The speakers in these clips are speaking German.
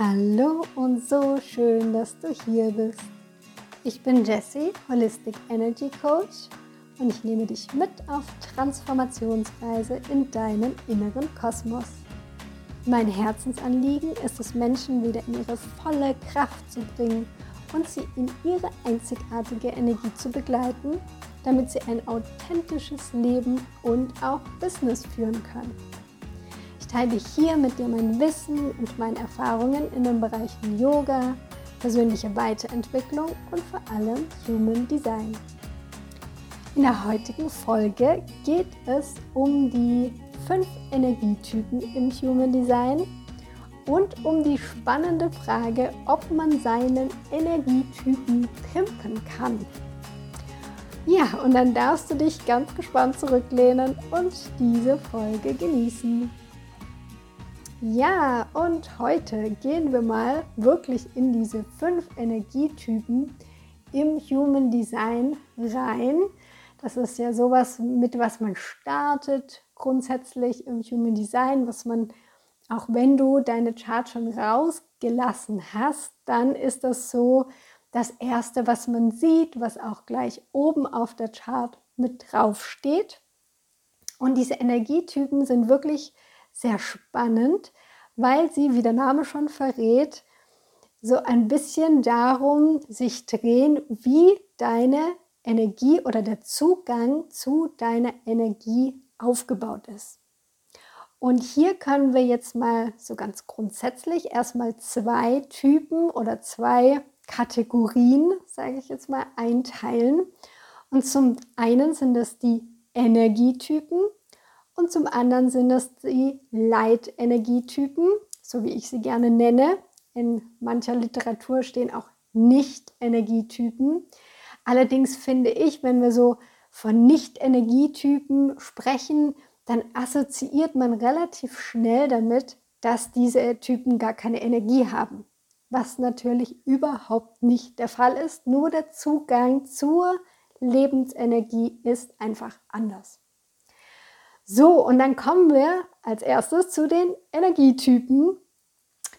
Hallo und so schön, dass du hier bist. Ich bin Jessie, Holistic Energy Coach und ich nehme dich mit auf Transformationsreise in deinen inneren Kosmos. Mein Herzensanliegen ist es, Menschen wieder in ihre volle Kraft zu bringen und sie in ihre einzigartige Energie zu begleiten, damit sie ein authentisches Leben und auch Business führen können teile hier mit dir mein Wissen und meine Erfahrungen in den Bereichen Yoga, persönliche Weiterentwicklung und vor allem Human Design. In der heutigen Folge geht es um die fünf Energietypen im Human Design und um die spannende Frage, ob man seinen Energietypen pimpen kann. Ja, und dann darfst du dich ganz gespannt zurücklehnen und diese Folge genießen. Ja, und heute gehen wir mal wirklich in diese fünf Energietypen im Human Design rein. Das ist ja sowas, mit was man startet, grundsätzlich im Human Design, was man, auch wenn du deine Chart schon rausgelassen hast, dann ist das so das Erste, was man sieht, was auch gleich oben auf der Chart mit drauf steht. Und diese Energietypen sind wirklich sehr spannend, weil sie, wie der Name schon verrät, so ein bisschen darum sich drehen, wie deine Energie oder der Zugang zu deiner Energie aufgebaut ist. Und hier können wir jetzt mal so ganz grundsätzlich erstmal zwei Typen oder zwei Kategorien, sage ich jetzt mal, einteilen. Und zum einen sind das die Energietypen und zum anderen sind das die Leitenergietypen, so wie ich sie gerne nenne. In mancher Literatur stehen auch Nicht-Energietypen. Allerdings finde ich, wenn wir so von Nicht-Energietypen sprechen, dann assoziiert man relativ schnell damit, dass diese Typen gar keine Energie haben. Was natürlich überhaupt nicht der Fall ist. Nur der Zugang zur Lebensenergie ist einfach anders. So, und dann kommen wir als erstes zu den Energietypen.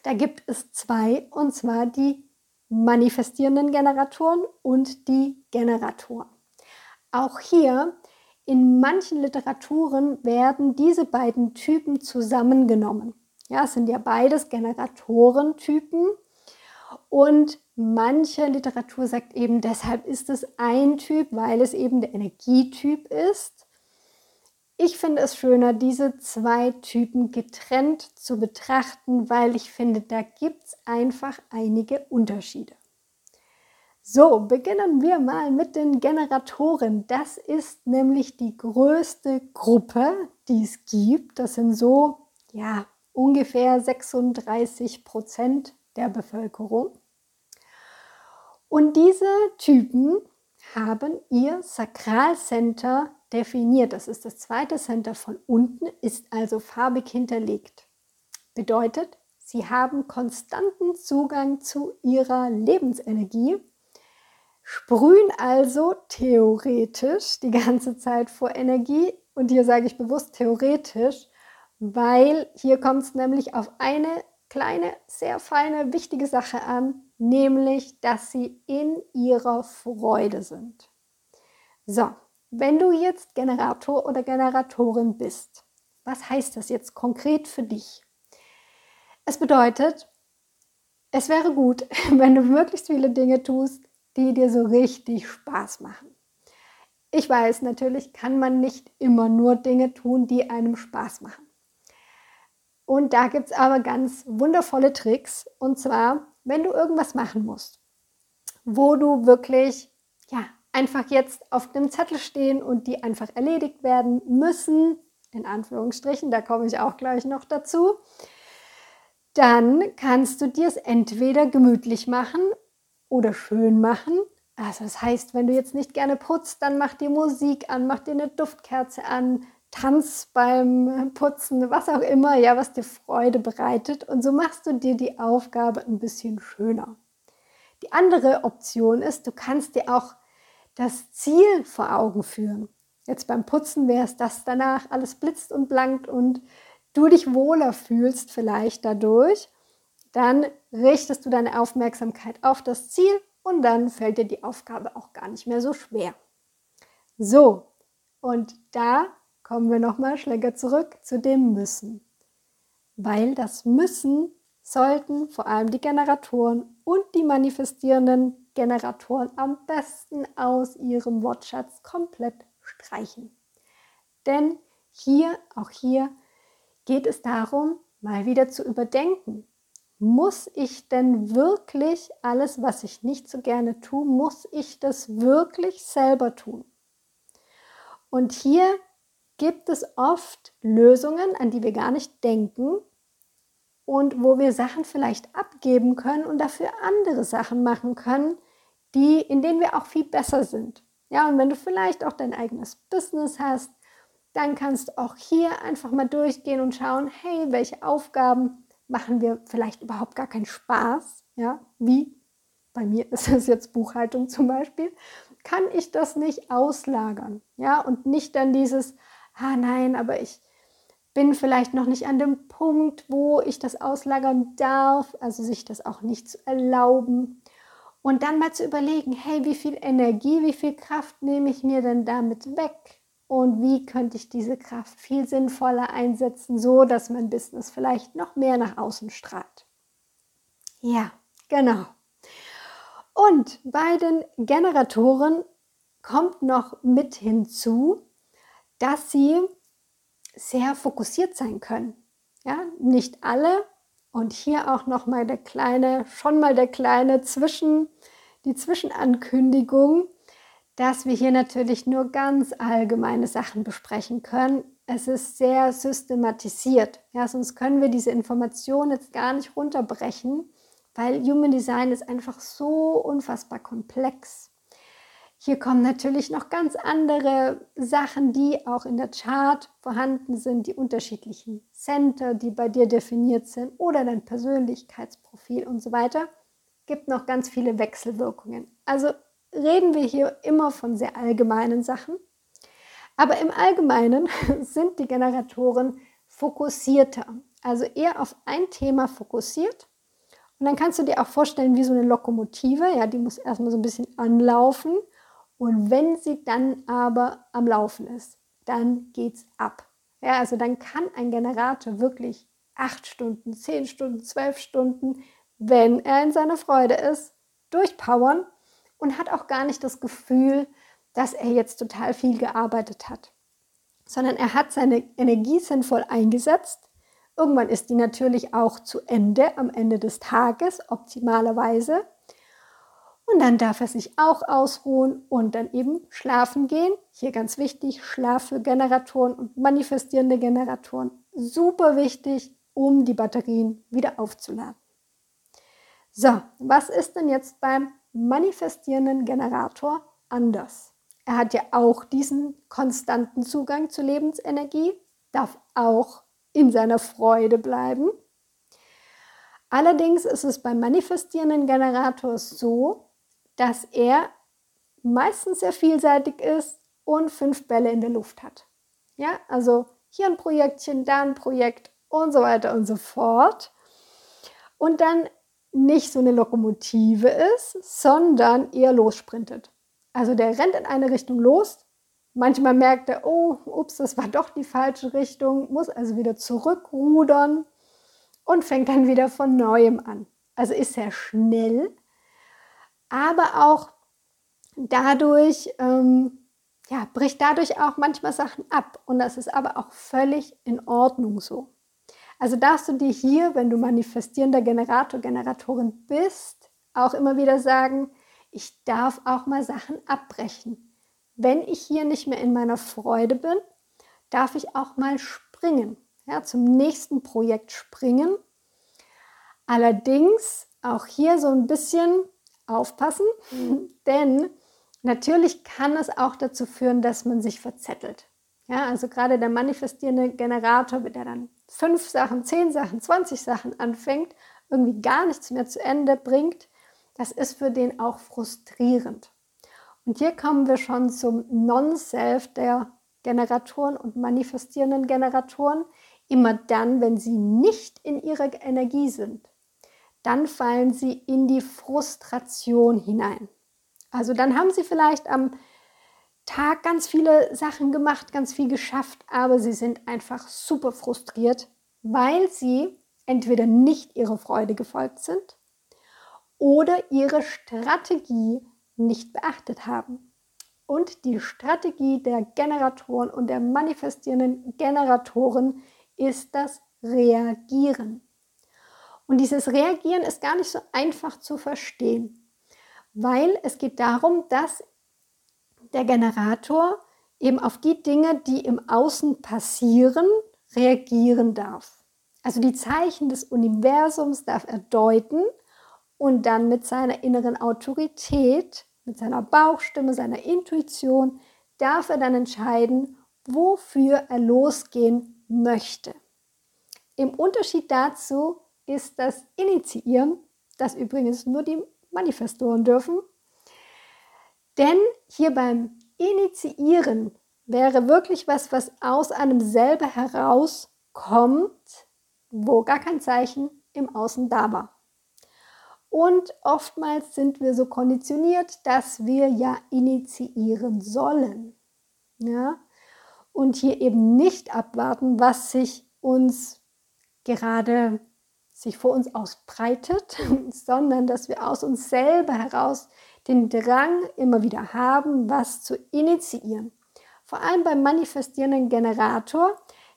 Da gibt es zwei, und zwar die manifestierenden Generatoren und die Generatoren. Auch hier in manchen Literaturen werden diese beiden Typen zusammengenommen. Ja, es sind ja beides Generatorentypen und manche Literatur sagt eben, deshalb ist es ein Typ, weil es eben der Energietyp ist. Ich finde es schöner, diese zwei Typen getrennt zu betrachten, weil ich finde, da gibt es einfach einige Unterschiede. So, beginnen wir mal mit den Generatoren. Das ist nämlich die größte Gruppe, die es gibt. Das sind so, ja, ungefähr 36 Prozent der Bevölkerung. Und diese Typen haben ihr Sakralcenter definiert. Das ist das zweite Center von unten, ist also farbig hinterlegt. Bedeutet, sie haben konstanten Zugang zu ihrer Lebensenergie, sprühen also theoretisch die ganze Zeit vor Energie. Und hier sage ich bewusst theoretisch, weil hier kommt es nämlich auf eine kleine, sehr feine, wichtige Sache an, nämlich, dass sie in ihrer Freude sind. So, wenn du jetzt Generator oder Generatorin bist, was heißt das jetzt konkret für dich? Es bedeutet, es wäre gut, wenn du möglichst viele Dinge tust, die dir so richtig Spaß machen. Ich weiß, natürlich kann man nicht immer nur Dinge tun, die einem Spaß machen. Und da gibt es aber ganz wundervolle Tricks. Und zwar, wenn du irgendwas machen musst, wo du wirklich ja, einfach jetzt auf dem Zettel stehen und die einfach erledigt werden müssen, in Anführungsstrichen, da komme ich auch gleich noch dazu, dann kannst du dir es entweder gemütlich machen oder schön machen. Also das heißt, wenn du jetzt nicht gerne putzt, dann mach dir Musik an, mach dir eine Duftkerze an, tanz beim Putzen, was auch immer, ja, was dir Freude bereitet. Und so machst du dir die Aufgabe ein bisschen schöner. Die andere Option ist, du kannst dir auch das Ziel vor Augen führen. Jetzt beim Putzen wäre es, dass danach alles blitzt und blankt und du dich wohler fühlst vielleicht dadurch. dann richtest du deine Aufmerksamkeit auf das Ziel und dann fällt dir die Aufgabe auch gar nicht mehr so schwer. So, und da kommen wir nochmal schläger zurück zu dem Müssen. Weil das Müssen sollten vor allem die Generatoren und die manifestierenden Generatoren am besten aus ihrem Wortschatz komplett streichen. Denn hier, auch hier, geht es darum, mal wieder zu überdenken. Muss ich denn wirklich alles, was ich nicht so gerne tue, muss ich das wirklich selber tun? Und hier gibt es oft Lösungen, an die wir gar nicht denken und wo wir Sachen vielleicht abgeben können und dafür andere Sachen machen können, die, in denen wir auch viel besser sind. Ja, und wenn du vielleicht auch dein eigenes Business hast, dann kannst du auch hier einfach mal durchgehen und schauen, hey, welche Aufgaben machen wir vielleicht überhaupt gar keinen Spaß? Ja, wie bei mir ist es jetzt Buchhaltung zum Beispiel. Kann ich das nicht auslagern? Ja, und nicht dann dieses, ah nein, aber ich bin vielleicht noch nicht an dem Punkt, wo ich das auslagern darf, also sich das auch nicht zu erlauben. Und dann mal zu überlegen, hey, wie viel Energie, wie viel Kraft nehme ich mir denn damit weg? Und wie könnte ich diese Kraft viel sinnvoller einsetzen, so dass mein Business vielleicht noch mehr nach außen strahlt? Ja, genau. Und bei den Generatoren kommt noch mit hinzu, dass sie sehr fokussiert sein können. Ja, nicht alle. Und hier auch noch mal der kleine, schon mal der kleine Zwischen, die Zwischenankündigung, dass wir hier natürlich nur ganz allgemeine Sachen besprechen können. Es ist sehr systematisiert. Ja, sonst können wir diese Informationen jetzt gar nicht runterbrechen, weil Human Design ist einfach so unfassbar komplex. Hier kommen natürlich noch ganz andere Sachen, die auch in der Chart vorhanden sind, die unterschiedlichen Center, die bei dir definiert sind oder dein Persönlichkeitsprofil und so weiter. Gibt noch ganz viele Wechselwirkungen. Also reden wir hier immer von sehr allgemeinen Sachen. Aber im Allgemeinen sind die Generatoren fokussierter, also eher auf ein Thema fokussiert. Und dann kannst du dir auch vorstellen, wie so eine Lokomotive, ja, die muss erstmal so ein bisschen anlaufen und wenn sie dann aber am Laufen ist, dann geht's ab. Ja, also dann kann ein Generator wirklich acht Stunden, zehn Stunden, zwölf Stunden, wenn er in seiner Freude ist, durchpowern und hat auch gar nicht das Gefühl, dass er jetzt total viel gearbeitet hat, sondern er hat seine Energie sinnvoll eingesetzt. Irgendwann ist die natürlich auch zu Ende, am Ende des Tages, optimalerweise. Und dann darf er sich auch ausruhen und dann eben schlafen gehen. Hier ganz wichtig, Schlaf für Generatoren und manifestierende Generatoren. Super wichtig, um die Batterien wieder aufzuladen. So, was ist denn jetzt beim manifestierenden Generator anders? Er hat ja auch diesen konstanten Zugang zur Lebensenergie, darf auch in seiner Freude bleiben. Allerdings ist es beim manifestierenden Generator so, dass er meistens sehr vielseitig ist und fünf Bälle in der Luft hat. Ja, also hier ein Projektchen, da ein Projekt und so weiter und so fort. Und dann nicht so eine Lokomotive ist, sondern eher lossprintet. Also der rennt in eine Richtung los. Manchmal merkt er, oh, ups, das war doch die falsche Richtung, muss also wieder zurückrudern und fängt dann wieder von neuem an. Also ist er schnell, aber auch dadurch, ähm, ja, bricht dadurch auch manchmal Sachen ab. Und das ist aber auch völlig in Ordnung so. Also darfst du dir hier, wenn du manifestierender Generator, Generatorin bist, auch immer wieder sagen, ich darf auch mal Sachen abbrechen. Wenn ich hier nicht mehr in meiner Freude bin, darf ich auch mal springen, ja, zum nächsten Projekt springen. Allerdings auch hier so ein bisschen aufpassen, mhm. denn natürlich kann es auch dazu führen, dass man sich verzettelt. Ja, also gerade der manifestierende Generator, der dann fünf Sachen, zehn Sachen, 20 Sachen anfängt, irgendwie gar nichts mehr zu Ende bringt, das ist für den auch frustrierend. Und hier kommen wir schon zum Non-Self der Generatoren und manifestierenden Generatoren. Immer dann, wenn sie nicht in ihrer Energie sind. Dann fallen sie in die Frustration hinein. Also dann haben sie vielleicht am Tag ganz viele Sachen gemacht, ganz viel geschafft, aber sie sind einfach super frustriert, weil sie entweder nicht ihrer Freude gefolgt sind oder ihre Strategie nicht beachtet haben. Und die Strategie der Generatoren und der manifestierenden Generatoren ist das Reagieren. Und dieses Reagieren ist gar nicht so einfach zu verstehen, weil es geht darum, dass der Generator eben auf die Dinge, die im Außen passieren, reagieren darf. Also die Zeichen des Universums darf er deuten und dann mit seiner inneren Autorität, mit seiner Bauchstimme, seiner Intuition, darf er dann entscheiden, wofür er losgehen möchte. Im Unterschied dazu ist das Initiieren, das übrigens nur die Manifestoren dürfen. Denn hier beim Initiieren wäre wirklich was, was aus einem selber herauskommt, wo gar kein Zeichen im Außen da war. Und oftmals sind wir so konditioniert, dass wir ja initiieren sollen. Ja? Und hier eben nicht abwarten, was sich uns gerade sich vor uns ausbreitet, sondern dass wir aus uns selber heraus den Drang immer wieder haben, was zu initiieren. Vor allem beim manifestierenden Generator,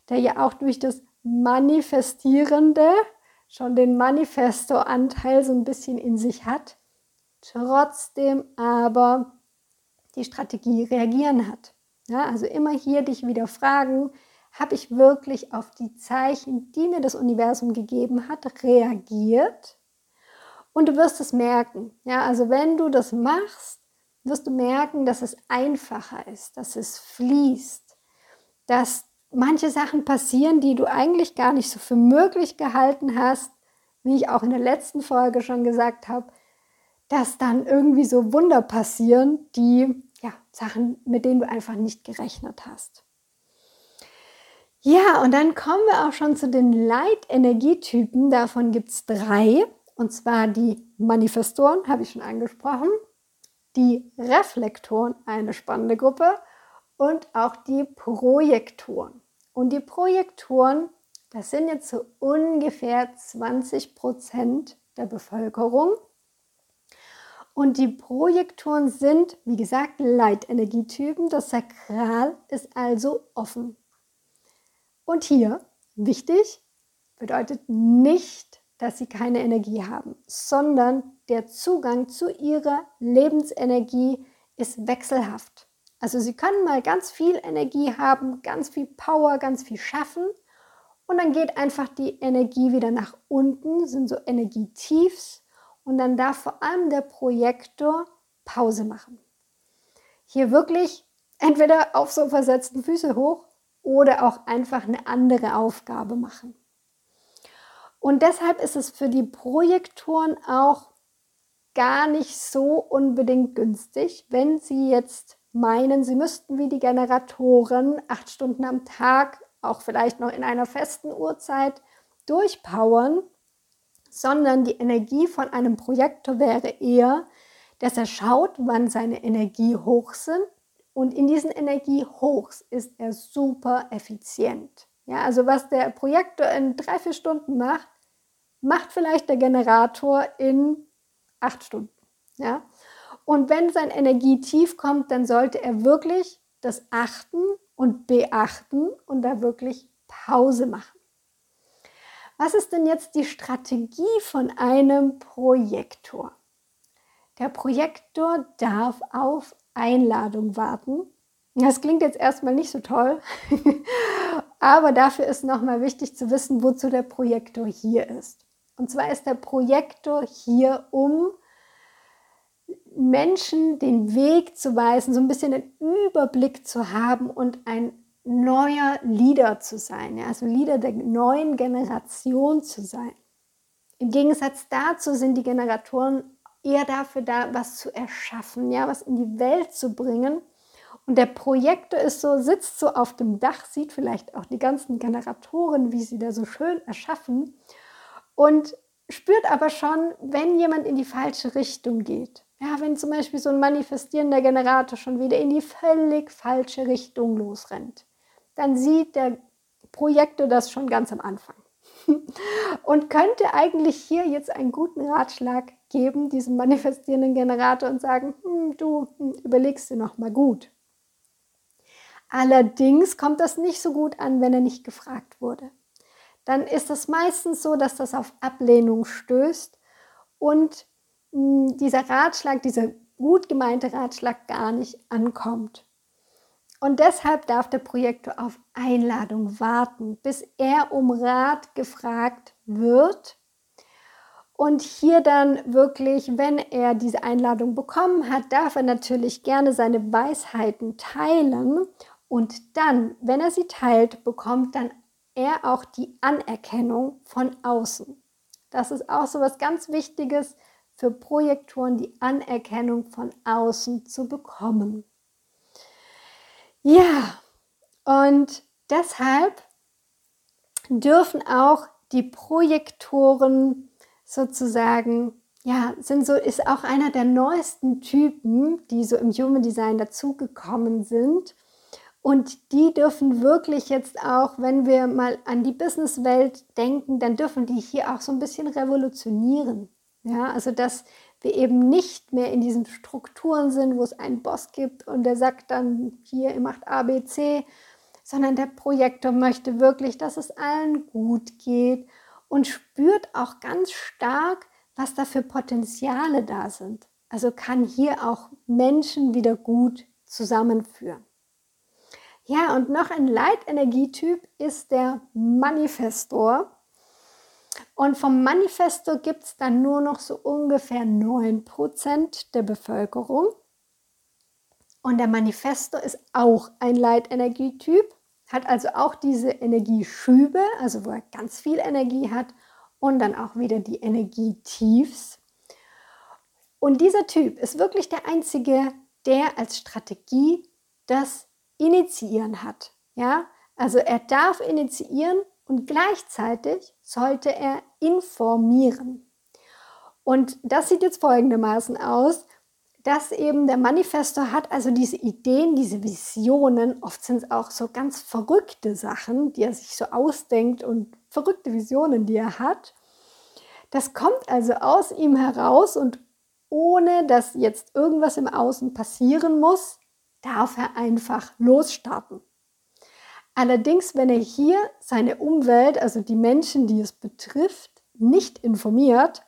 der ja auch durch das Manifestierende schon den Manifesto-Anteil so ein bisschen in sich hat, trotzdem aber die Strategie reagieren hat. Ja, also immer hier dich wieder fragen, habe ich wirklich auf die Zeichen, die mir das Universum gegeben hat, reagiert? Und du wirst es merken. Ja, also wenn du das machst, wirst du merken, dass es einfacher ist, dass es fließt, dass manche Sachen passieren, die du eigentlich gar nicht so für möglich gehalten hast, wie ich auch in der letzten Folge schon gesagt habe, dass dann irgendwie so Wunder passieren, die ja, Sachen, mit denen du einfach nicht gerechnet hast. Ja, und dann kommen wir auch schon zu den Leitenergietypen. Davon gibt es drei. Und zwar die Manifestoren, habe ich schon angesprochen. Die Reflektoren, eine spannende Gruppe. Und auch die Projektoren. Und die Projektoren, das sind jetzt so ungefähr 20 Prozent der Bevölkerung. Und die Projektoren sind, wie gesagt, Leitenergietypen. Das Sakral ist also offen. Und hier, wichtig, bedeutet nicht, dass sie keine Energie haben, sondern der Zugang zu ihrer Lebensenergie ist wechselhaft. Also sie können mal ganz viel Energie haben, ganz viel Power, ganz viel schaffen und dann geht einfach die Energie wieder nach unten, sind so Energietiefs und dann darf vor allem der Projektor Pause machen. Hier wirklich entweder auf so versetzten Füße hoch oder auch einfach eine andere Aufgabe machen. Und deshalb ist es für die Projektoren auch gar nicht so unbedingt günstig, wenn sie jetzt meinen, sie müssten wie die Generatoren acht Stunden am Tag, auch vielleicht noch in einer festen Uhrzeit, durchpowern, sondern die Energie von einem Projektor wäre eher, dass er schaut, wann seine Energie hoch sind und in diesen Energiehochs ist er super effizient. Ja, also was der Projektor in drei, vier Stunden macht, macht vielleicht der Generator in acht Stunden. Ja? Und wenn sein Energietief kommt, dann sollte er wirklich das achten und beachten und da wirklich Pause machen. Was ist denn jetzt die Strategie von einem Projektor? Der Projektor darf auf Einladung warten. Das klingt jetzt erstmal nicht so toll, aber dafür ist nochmal wichtig zu wissen, wozu der Projektor hier ist. Und zwar ist der Projektor hier, um Menschen den Weg zu weisen, so ein bisschen den Überblick zu haben und ein neuer Leader zu sein, ja, also Leader der neuen Generation zu sein. Im Gegensatz dazu sind die Generatoren eher dafür da, was zu erschaffen, ja, was in die Welt zu bringen. Und der Projektor ist so, sitzt so auf dem Dach, sieht vielleicht auch die ganzen Generatoren, wie sie da so schön erschaffen und spürt aber schon, wenn jemand in die falsche Richtung geht. Ja, wenn zum Beispiel so ein manifestierender Generator schon wieder in die völlig falsche Richtung losrennt, dann sieht der Projektor das schon ganz am Anfang und könnte eigentlich hier jetzt einen guten Ratschlag geben, diesem manifestierenden Generator und sagen, hm, du hm, überlegst dir noch mal gut. Allerdings kommt das nicht so gut an, wenn er nicht gefragt wurde. Dann ist es meistens so, dass das auf Ablehnung stößt und hm, dieser Ratschlag, dieser gut gemeinte Ratschlag gar nicht ankommt. Und deshalb darf der Projektor auf Einladung warten, bis er um Rat gefragt wird. Und hier dann wirklich, wenn er diese Einladung bekommen hat, darf er natürlich gerne seine Weisheiten teilen. Und dann, wenn er sie teilt, bekommt dann er auch die Anerkennung von außen. Das ist auch so was ganz Wichtiges für Projektoren, die Anerkennung von außen zu bekommen. Ja, und deshalb dürfen auch die Projektoren sozusagen, ja, sind so, ist auch einer der neuesten Typen, die so im Human Design dazugekommen sind. Und die dürfen wirklich jetzt auch, wenn wir mal an die Businesswelt denken, dann dürfen die hier auch so ein bisschen revolutionieren. Ja, also dass wir eben nicht mehr in diesen Strukturen sind, wo es einen Boss gibt und der sagt dann hier, ihr macht A, B, C, sondern der Projektor möchte wirklich, dass es allen gut geht und spürt auch ganz stark, was da für Potenziale da sind. Also kann hier auch Menschen wieder gut zusammenführen. Ja, und noch ein Leitenergietyp ist der Manifestor. Und vom Manifesto gibt es dann nur noch so ungefähr 9% der Bevölkerung. Und der Manifesto ist auch ein Leitenergietyp, hat also auch diese Energieschübe, also wo er ganz viel Energie hat und dann auch wieder die Energietiefs. Und dieser Typ ist wirklich der einzige, der als Strategie das Initiieren hat. Ja, also er darf initiieren und gleichzeitig sollte er informieren. Und das sieht jetzt folgendermaßen aus, dass eben der Manifestor hat also diese Ideen, diese Visionen, oft sind es auch so ganz verrückte Sachen, die er sich so ausdenkt und verrückte Visionen, die er hat. Das kommt also aus ihm heraus und ohne dass jetzt irgendwas im Außen passieren muss, darf er einfach losstarten. Allerdings, wenn er hier seine Umwelt, also die Menschen, die es betrifft, nicht informiert,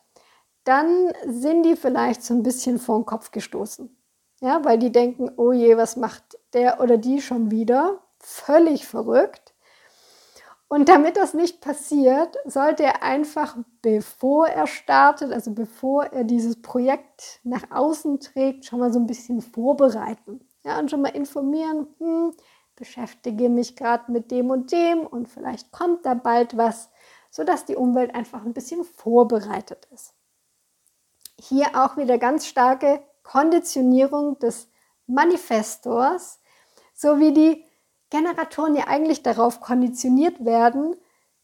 dann sind die vielleicht so ein bisschen vor den Kopf gestoßen. Ja, weil die denken, oh je, was macht der oder die schon wieder? Völlig verrückt. Und damit das nicht passiert, sollte er einfach, bevor er startet, also bevor er dieses Projekt nach außen trägt, schon mal so ein bisschen vorbereiten. Ja, und schon mal informieren, hm, beschäftige mich gerade mit dem und dem und vielleicht kommt da bald was, sodass die Umwelt einfach ein bisschen vorbereitet ist. Hier auch wieder ganz starke Konditionierung des Manifestors, so wie die Generatoren ja eigentlich darauf konditioniert werden,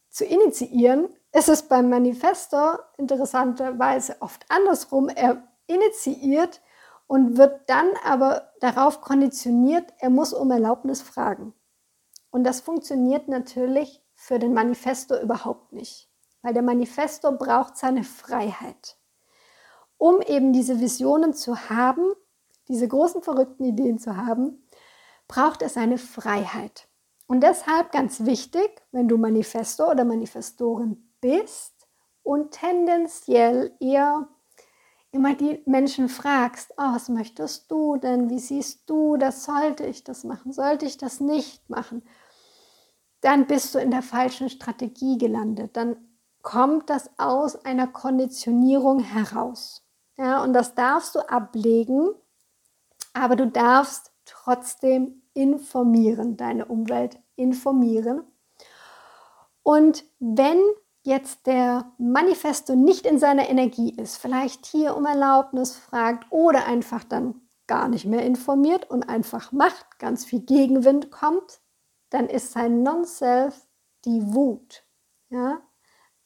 zu initiieren, ist es beim Manifestor interessanterweise oft andersrum. Er initiiert und wird dann aber darauf konditioniert, er muss um Erlaubnis fragen. Und das funktioniert natürlich für den Manifesto überhaupt nicht, weil der Manifesto braucht seine Freiheit. Um eben diese Visionen zu haben, diese großen verrückten Ideen zu haben, braucht er seine Freiheit. Und deshalb ganz wichtig, wenn du Manifesto oder Manifestorin bist und tendenziell eher immer die Menschen fragst, oh, was möchtest du denn? Wie siehst du das? Sollte ich das machen? Sollte ich das nicht machen? Dann bist du in der falschen Strategie gelandet. Dann kommt das aus einer Konditionierung heraus. Ja, und das darfst du ablegen, aber du darfst trotzdem informieren, deine Umwelt informieren. Und wenn jetzt der Manifesto nicht in seiner Energie ist, vielleicht hier um Erlaubnis fragt oder einfach dann gar nicht mehr informiert und einfach macht, ganz viel Gegenwind kommt, dann ist sein Non-Self die Wut. Ja?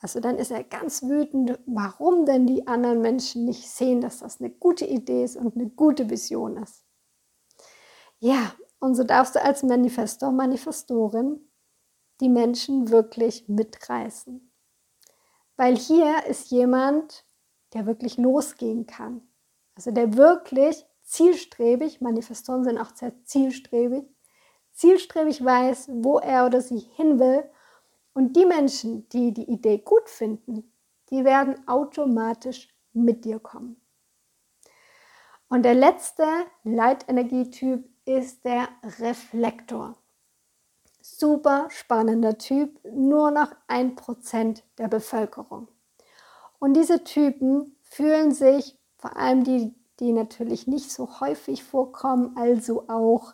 Also dann ist er ganz wütend, warum denn die anderen Menschen nicht sehen, dass das eine gute Idee ist und eine gute Vision ist. Ja, und so darfst du als Manifestor, Manifestorin die Menschen wirklich mitreißen. Weil hier ist jemand, der wirklich losgehen kann. Also der wirklich zielstrebig, Manifestoren sind auch sehr zielstrebig, zielstrebig weiß, wo er oder sie hin will. Und die Menschen, die die Idee gut finden, die werden automatisch mit dir kommen. Und der letzte Leitenergietyp ist der Reflektor. Super spannender Typ, nur noch ein Prozent der Bevölkerung. Und diese Typen fühlen sich, vor allem die, die natürlich nicht so häufig vorkommen, also auch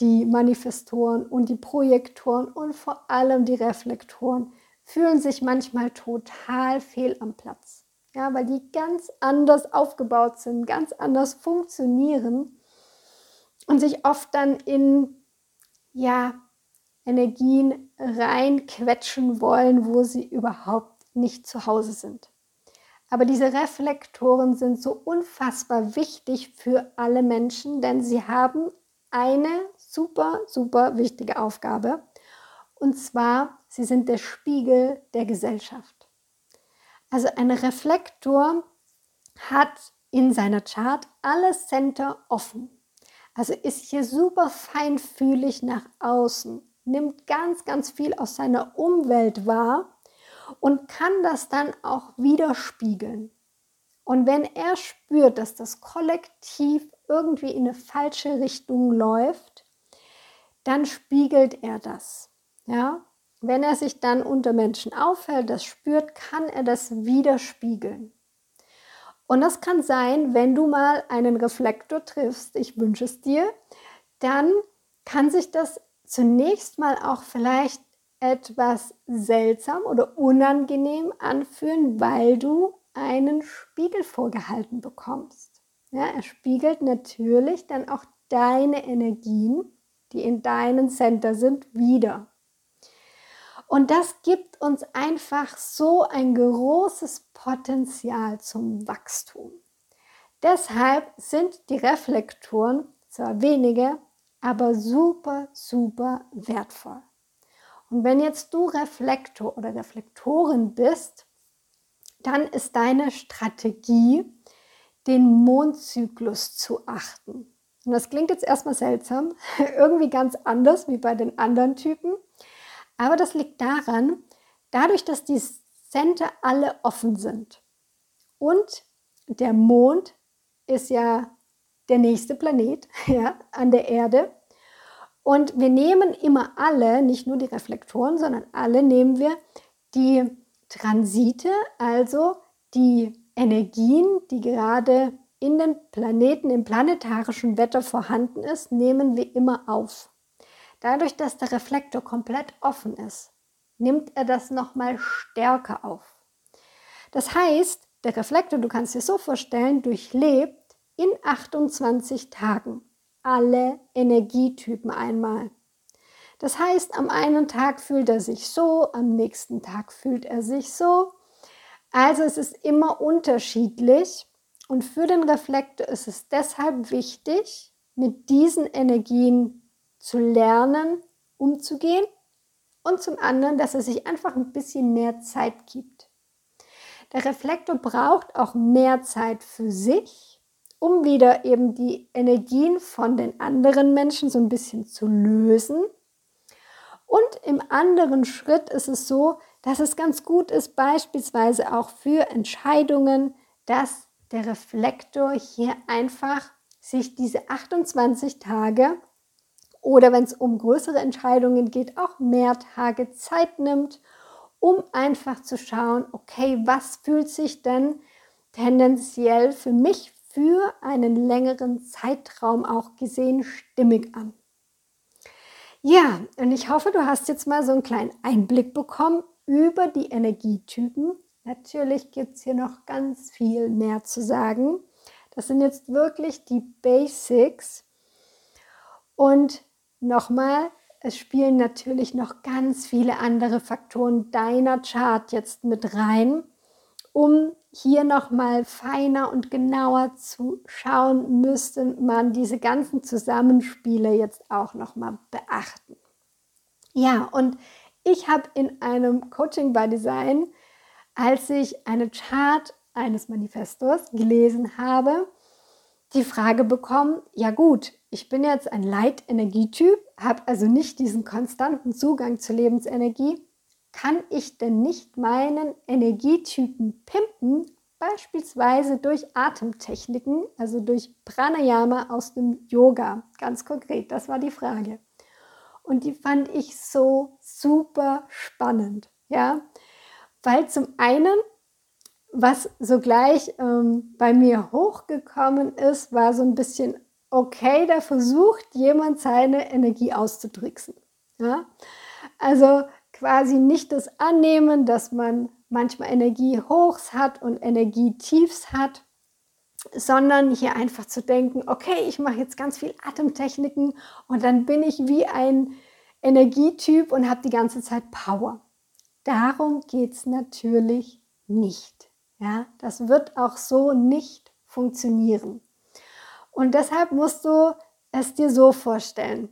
die Manifestoren und die Projektoren und vor allem die Reflektoren, fühlen sich manchmal total fehl am Platz. Ja, weil die ganz anders aufgebaut sind, ganz anders funktionieren und sich oft dann in ja, Energien reinquetschen wollen, wo sie überhaupt nicht zu Hause sind. Aber diese Reflektoren sind so unfassbar wichtig für alle Menschen, denn sie haben eine super, super wichtige Aufgabe. Und zwar, sie sind der Spiegel der Gesellschaft. Also ein Reflektor hat in seiner Chart alle Center offen. Also ist hier super feinfühlig nach außen, nimmt ganz, ganz viel aus seiner Umwelt wahr und kann das dann auch widerspiegeln. Und wenn er spürt, dass das Kollektiv irgendwie in eine falsche Richtung läuft, dann spiegelt er das. Ja? Wenn er sich dann unter Menschen aufhält, das spürt, kann er das widerspiegeln. Und das kann sein, wenn du mal einen Reflektor triffst, ich wünsche es dir, dann kann sich das zunächst mal auch vielleicht etwas seltsam oder unangenehm anfühlen, weil du einen Spiegel vorgehalten bekommst. Ja, er spiegelt natürlich dann auch deine Energien, die in deinem Center sind, wieder. Und das gibt uns einfach so ein großes Potenzial zum Wachstum. Deshalb sind die Reflektoren zwar wenige, aber super, super wertvoll. Und wenn jetzt du Reflektor oder Reflektorin bist, dann ist deine Strategie, den Mondzyklus zu achten. Und das klingt jetzt erstmal seltsam, irgendwie ganz anders wie bei den anderen Typen. Aber das liegt daran, dadurch, dass die Center alle offen sind und der Mond ist ja der nächste Planet ja, an der Erde. Und wir nehmen immer alle, nicht nur die Reflektoren, sondern alle nehmen wir die Transite, also die Energien, die gerade in den Planeten, im planetarischen Wetter vorhanden ist, nehmen wir immer auf. Dadurch, dass der Reflektor komplett offen ist, nimmt er das nochmal stärker auf. Das heißt, der Reflektor, du kannst dir so vorstellen, durchlebt in 28 Tagen alle Energietypen einmal. Das heißt, am einen Tag fühlt er sich so, am nächsten Tag fühlt er sich so. Also es ist immer unterschiedlich und für den Reflektor ist es deshalb wichtig, mit diesen Energien zu lernen, umzugehen und zum anderen, dass er sich einfach ein bisschen mehr Zeit gibt. Der Reflektor braucht auch mehr Zeit für sich, um wieder eben die Energien von den anderen Menschen so ein bisschen zu lösen und im anderen Schritt ist es so, dass es ganz gut ist, beispielsweise auch für Entscheidungen, dass der Reflektor hier einfach sich diese 28 Tage oder wenn es um größere Entscheidungen geht, auch mehr Tage Zeit nimmt, um einfach zu schauen, okay, was fühlt sich denn tendenziell für mich für einen längeren Zeitraum auch gesehen stimmig an. Ja, und ich hoffe, du hast jetzt mal so einen kleinen Einblick bekommen über die Energietypen. Natürlich gibt es hier noch ganz viel mehr zu sagen. Das sind jetzt wirklich die Basics. Und nochmal, es spielen natürlich noch ganz viele andere Faktoren deiner Chart jetzt mit rein, um hier noch mal feiner und genauer zu schauen, müsste man diese ganzen Zusammenspiele jetzt auch noch mal beachten. Ja, und ich habe in einem Coaching by Design, als ich eine Chart eines Manifestos gelesen habe, die Frage bekommen, ja gut, ich bin jetzt ein Leitenergietyp, habe also nicht diesen konstanten Zugang zur Lebensenergie. Kann ich denn nicht meinen Energietypen pimpen, beispielsweise durch Atemtechniken, also durch Pranayama aus dem Yoga? Ganz konkret, das war die Frage. Und die fand ich so super spannend, ja, weil zum einen was sogleich ähm, bei mir hochgekommen ist, war so ein bisschen, okay, da versucht jemand seine Energie auszutricksen. Ja? Also quasi nicht das Annehmen, dass man manchmal Energiehochs hat und Energietiefs hat, sondern hier einfach zu denken, okay, ich mache jetzt ganz viel Atemtechniken und dann bin ich wie ein Energietyp und habe die ganze Zeit Power. Darum geht es natürlich nicht. Ja, das wird auch so nicht funktionieren. Und deshalb musst du es dir so vorstellen.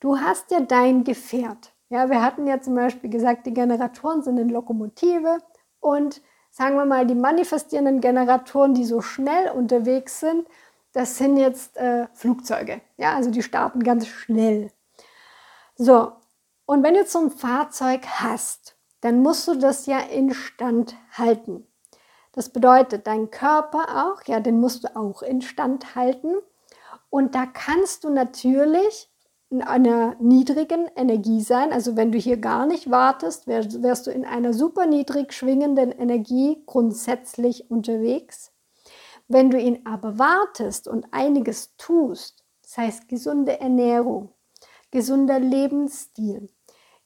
Du hast ja dein Gefährt. Ja, wir hatten ja zum Beispiel gesagt, die Generatoren sind in Lokomotive und sagen wir mal, die manifestierenden Generatoren, die so schnell unterwegs sind, das sind jetzt äh, Flugzeuge. Ja, also die starten ganz schnell. So, und wenn du jetzt so ein Fahrzeug hast, dann musst du das ja instand halten. Das bedeutet, dein Körper auch, ja, den musst du auch instand halten. Und da kannst du natürlich in einer niedrigen Energie sein. Also wenn du hier gar nicht wartest, wärst, du in einer super niedrig schwingenden Energie grundsätzlich unterwegs. Wenn du ihn aber wartest und einiges tust, das heißt gesunde Ernährung, gesunder Lebensstil,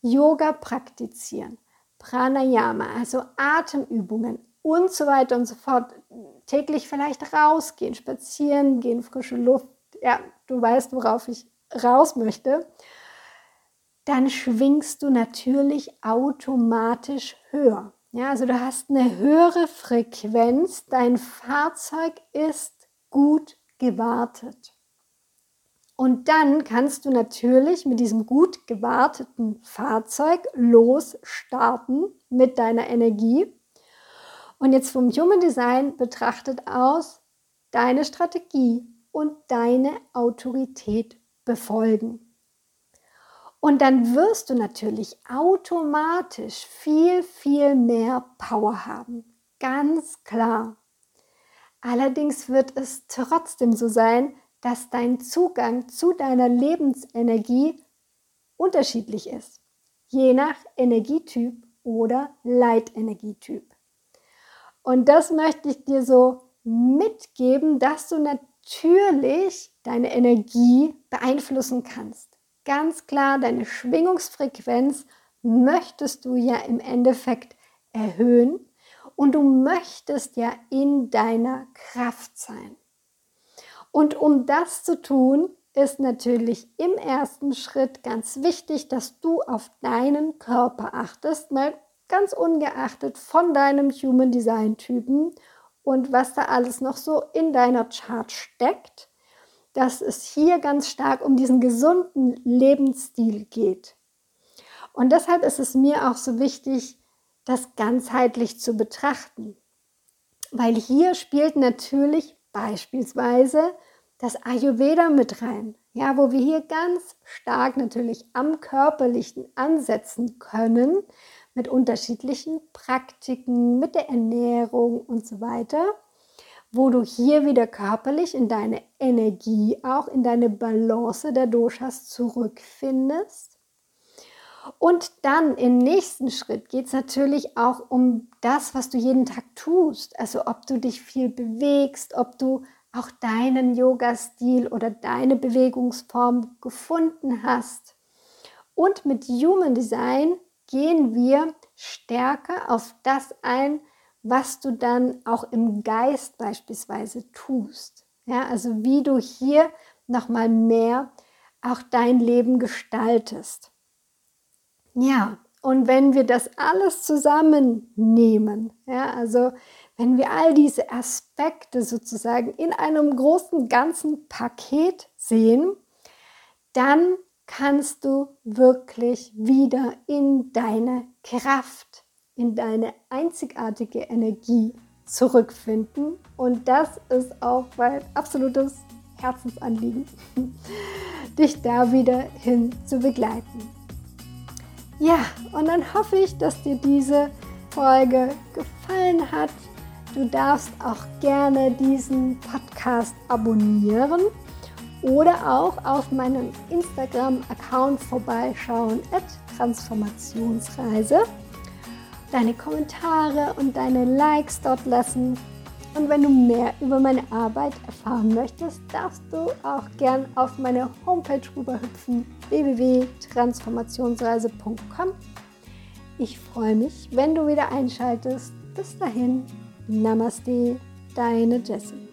Yoga praktizieren, Pranayama, also Atemübungen, und so weiter und so fort. Täglich vielleicht rausgehen, spazieren gehen, frische Luft. Ja, du weißt, worauf ich raus möchte. Dann schwingst du natürlich automatisch höher. Ja, also du hast eine höhere Frequenz. Dein Fahrzeug ist gut gewartet. Und dann kannst du natürlich mit diesem gut gewarteten Fahrzeug losstarten mit deiner Energie und jetzt vom Human Design betrachtet aus, deine Strategie und deine Autorität befolgen. Und dann wirst du natürlich automatisch viel, viel mehr Power haben. Ganz klar. Allerdings wird es trotzdem so sein, dass dein Zugang zu deiner Lebensenergie unterschiedlich ist. Je nach Energietyp oder Leitenergietyp. Und das möchte ich dir so mitgeben, dass du natürlich deine Energie beeinflussen kannst. Ganz klar, deine Schwingungsfrequenz möchtest du ja im Endeffekt erhöhen und du möchtest ja in deiner Kraft sein. Und um das zu tun, ist natürlich im ersten Schritt ganz wichtig, dass du auf deinen Körper achtest, weil ganz ungeachtet von deinem Human Design Typen und was da alles noch so in deiner Chart steckt, dass es hier ganz stark um diesen gesunden Lebensstil geht. Und deshalb ist es mir auch so wichtig, das ganzheitlich zu betrachten. Weil hier spielt natürlich beispielsweise das Ayurveda mit rein. Ja, wo wir hier ganz stark natürlich am körperlichen ansetzen können, mit unterschiedlichen Praktiken, mit der Ernährung und so weiter, wo du hier wieder körperlich in deine Energie, auch in deine Balance der Doshas zurückfindest. Und dann im nächsten Schritt geht es natürlich auch um das, was du jeden Tag tust. Also ob du dich viel bewegst, ob du auch deinen Yoga-Stil oder deine Bewegungsform gefunden hast. Und mit Human Design gehen wir stärker auf das ein, was du dann auch im Geist beispielsweise tust. Ja, also wie du hier nochmal mehr auch dein Leben gestaltest. Ja, und wenn wir das alles zusammennehmen, ja, also wenn wir all diese Aspekte sozusagen in einem großen ganzen Paket sehen, dann kannst du wirklich wieder in deine Kraft, in deine einzigartige Energie zurückfinden. Und das ist auch mein absolutes Herzensanliegen, dich da wieder hin zu begleiten. Ja, und dann hoffe ich, dass dir diese Folge gefallen hat. Du darfst auch gerne diesen Podcast abonnieren oder auch auf meinem Instagram-Account vorbeischauen, at Transformationsreise. Deine Kommentare und deine Likes dort lassen und wenn du mehr über meine Arbeit erfahren möchtest, darfst du auch gern auf meine Homepage rüberhüpfen www.transformationsreise.com. Ich freue mich, wenn du wieder einschaltest. Bis dahin, Namaste, deine Jessie.